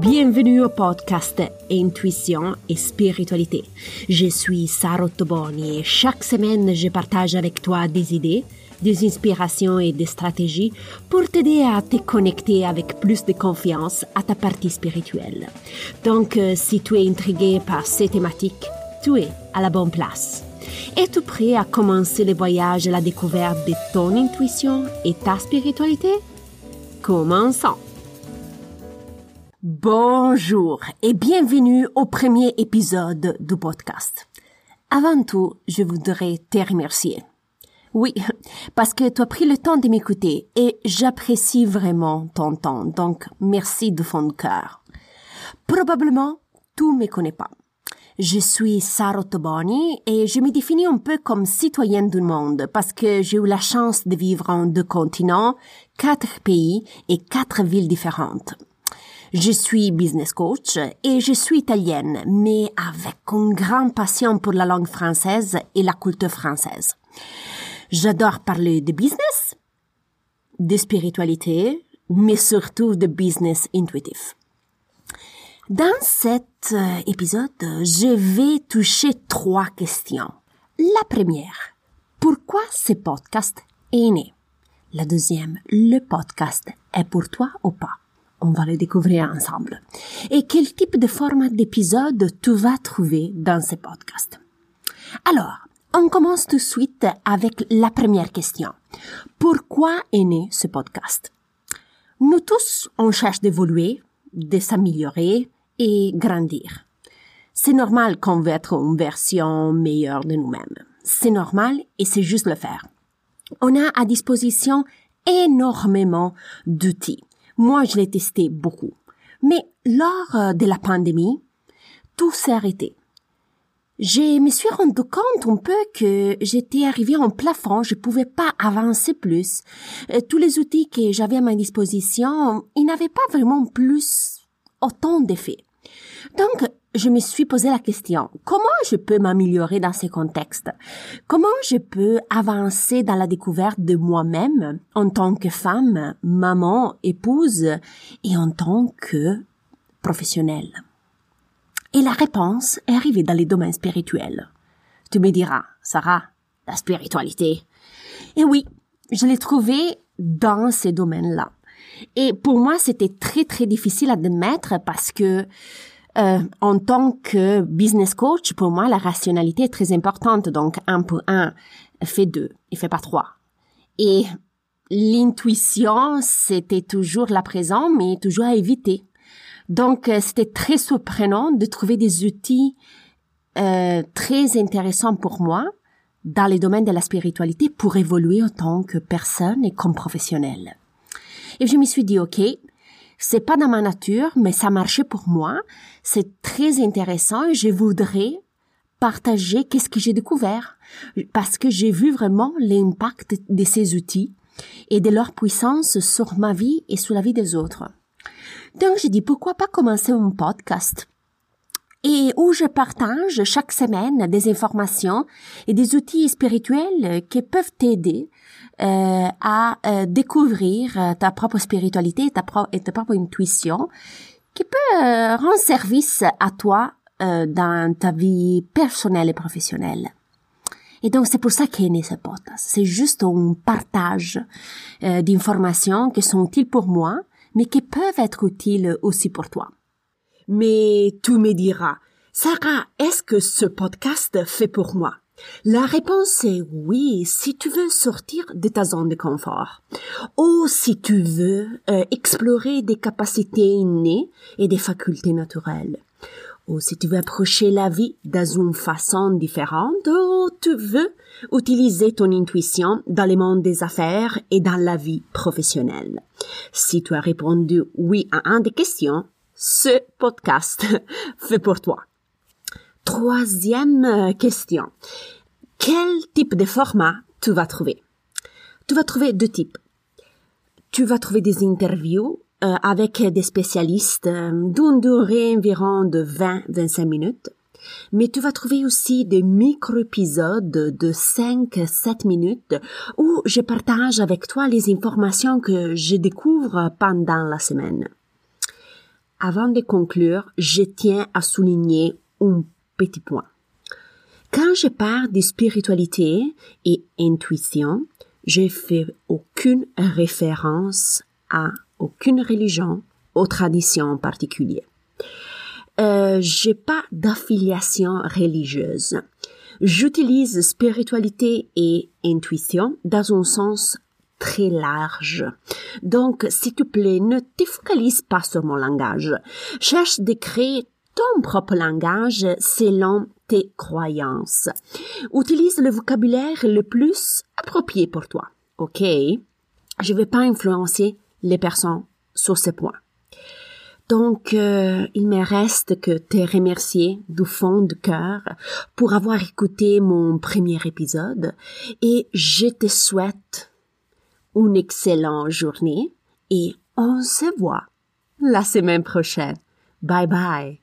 Bienvenue au podcast Intuition et Spiritualité. Je suis Sarah Toboni et chaque semaine je partage avec toi des idées, des inspirations et des stratégies pour t'aider à te connecter avec plus de confiance à ta partie spirituelle. Donc, euh, si tu es intrigué par ces thématiques, tu es à la bonne place. Es-tu prêt à commencer le voyage à la découverte de ton intuition et ta spiritualité? Commençons! Bonjour et bienvenue au premier épisode du podcast. Avant tout, je voudrais te remercier. Oui, parce que tu as pris le temps de m'écouter et j'apprécie vraiment ton temps, donc merci de fond de cœur. Probablement, tu me connais pas. Je suis Sarah Toboni et je me définis un peu comme citoyenne du monde parce que j'ai eu la chance de vivre en deux continents, quatre pays et quatre villes différentes. Je suis business coach et je suis italienne, mais avec une grande passion pour la langue française et la culture française. J'adore parler de business, de spiritualité, mais surtout de business intuitif. Dans cet euh, épisode, je vais toucher trois questions. La première, pourquoi ce podcast est né? La deuxième, le podcast est pour toi ou pas? On va le découvrir ensemble. Et quel type de format d'épisode tu vas trouver dans ce podcast? Alors, on commence tout de suite avec la première question. Pourquoi est né ce podcast? Nous tous, on cherche d'évoluer, de s'améliorer et grandir. C'est normal qu'on veut être une version meilleure de nous-mêmes. C'est normal et c'est juste le faire. On a à disposition énormément d'outils moi, je l'ai testé beaucoup. Mais lors euh, de la pandémie, tout s'est arrêté. Je me suis rendu compte un peu que j'étais arrivé en plafond, je pouvais pas avancer plus. Euh, tous les outils que j'avais à ma disposition, ils n'avaient pas vraiment plus autant d'effets. Donc, je me suis posé la question, comment je peux m'améliorer dans ces contextes? Comment je peux avancer dans la découverte de moi-même en tant que femme, maman, épouse et en tant que professionnelle? Et la réponse est arrivée dans les domaines spirituels. Tu me diras, Sarah, la spiritualité. Et oui, je l'ai trouvé dans ces domaines-là. Et pour moi, c'était très, très difficile à admettre parce que euh, en tant que business coach, pour moi, la rationalité est très importante. Donc, un pour un fait deux, il fait pas trois. Et l'intuition, c'était toujours la présent, mais toujours à éviter. Donc, euh, c'était très surprenant de trouver des outils euh, très intéressants pour moi dans les domaines de la spiritualité pour évoluer en tant que personne et comme professionnel. Et je me suis dit, OK, c'est pas dans ma nature, mais ça marchait pour moi. C'est très intéressant et je voudrais partager qu'est-ce que j'ai découvert parce que j'ai vu vraiment l'impact de ces outils et de leur puissance sur ma vie et sur la vie des autres. Donc j'ai dit pourquoi pas commencer un podcast? Et où je partage chaque semaine des informations et des outils spirituels qui peuvent t'aider euh, à euh, découvrir euh, ta propre spiritualité et ta, propre intuition qui peut rendre service à toi dans ta vie personnelle et professionnelle. Et donc c'est pour ça qu'est né ce podcast. C'est juste un partage d'informations qui sont utiles pour moi, mais qui peuvent être utiles aussi pour toi. Mais tu me diras, Sarah, est-ce que ce podcast fait pour moi? La réponse est oui si tu veux sortir de ta zone de confort ou si tu veux euh, explorer des capacités innées et des facultés naturelles ou si tu veux approcher la vie dans une façon différente ou tu veux utiliser ton intuition dans le monde des affaires et dans la vie professionnelle. Si tu as répondu oui à un des questions, ce podcast fait pour toi. Troisième euh, question. Quel type de format tu vas trouver? Tu vas trouver deux types. Tu vas trouver des interviews euh, avec des spécialistes euh, d'une durée environ de 20-25 minutes. Mais tu vas trouver aussi des micro-épisodes de 5-7 minutes où je partage avec toi les informations que je découvre pendant la semaine. Avant de conclure, je tiens à souligner un petit point. Quand je parle de spiritualité et intuition, je fais aucune référence à aucune religion, aux traditions en particulier. Euh, j'ai pas d'affiliation religieuse. J'utilise spiritualité et intuition dans un sens très large. Donc, s'il te plaît, ne te focalise pas sur mon langage. Cherche de créer ton propre langage selon tes croyances. Utilise le vocabulaire le plus approprié pour toi. OK? Je vais pas influencer les personnes sur ce point. Donc, euh, il me reste que te remercier du fond du cœur pour avoir écouté mon premier épisode et je te souhaite une excellente journée et on se voit la semaine prochaine. Bye bye.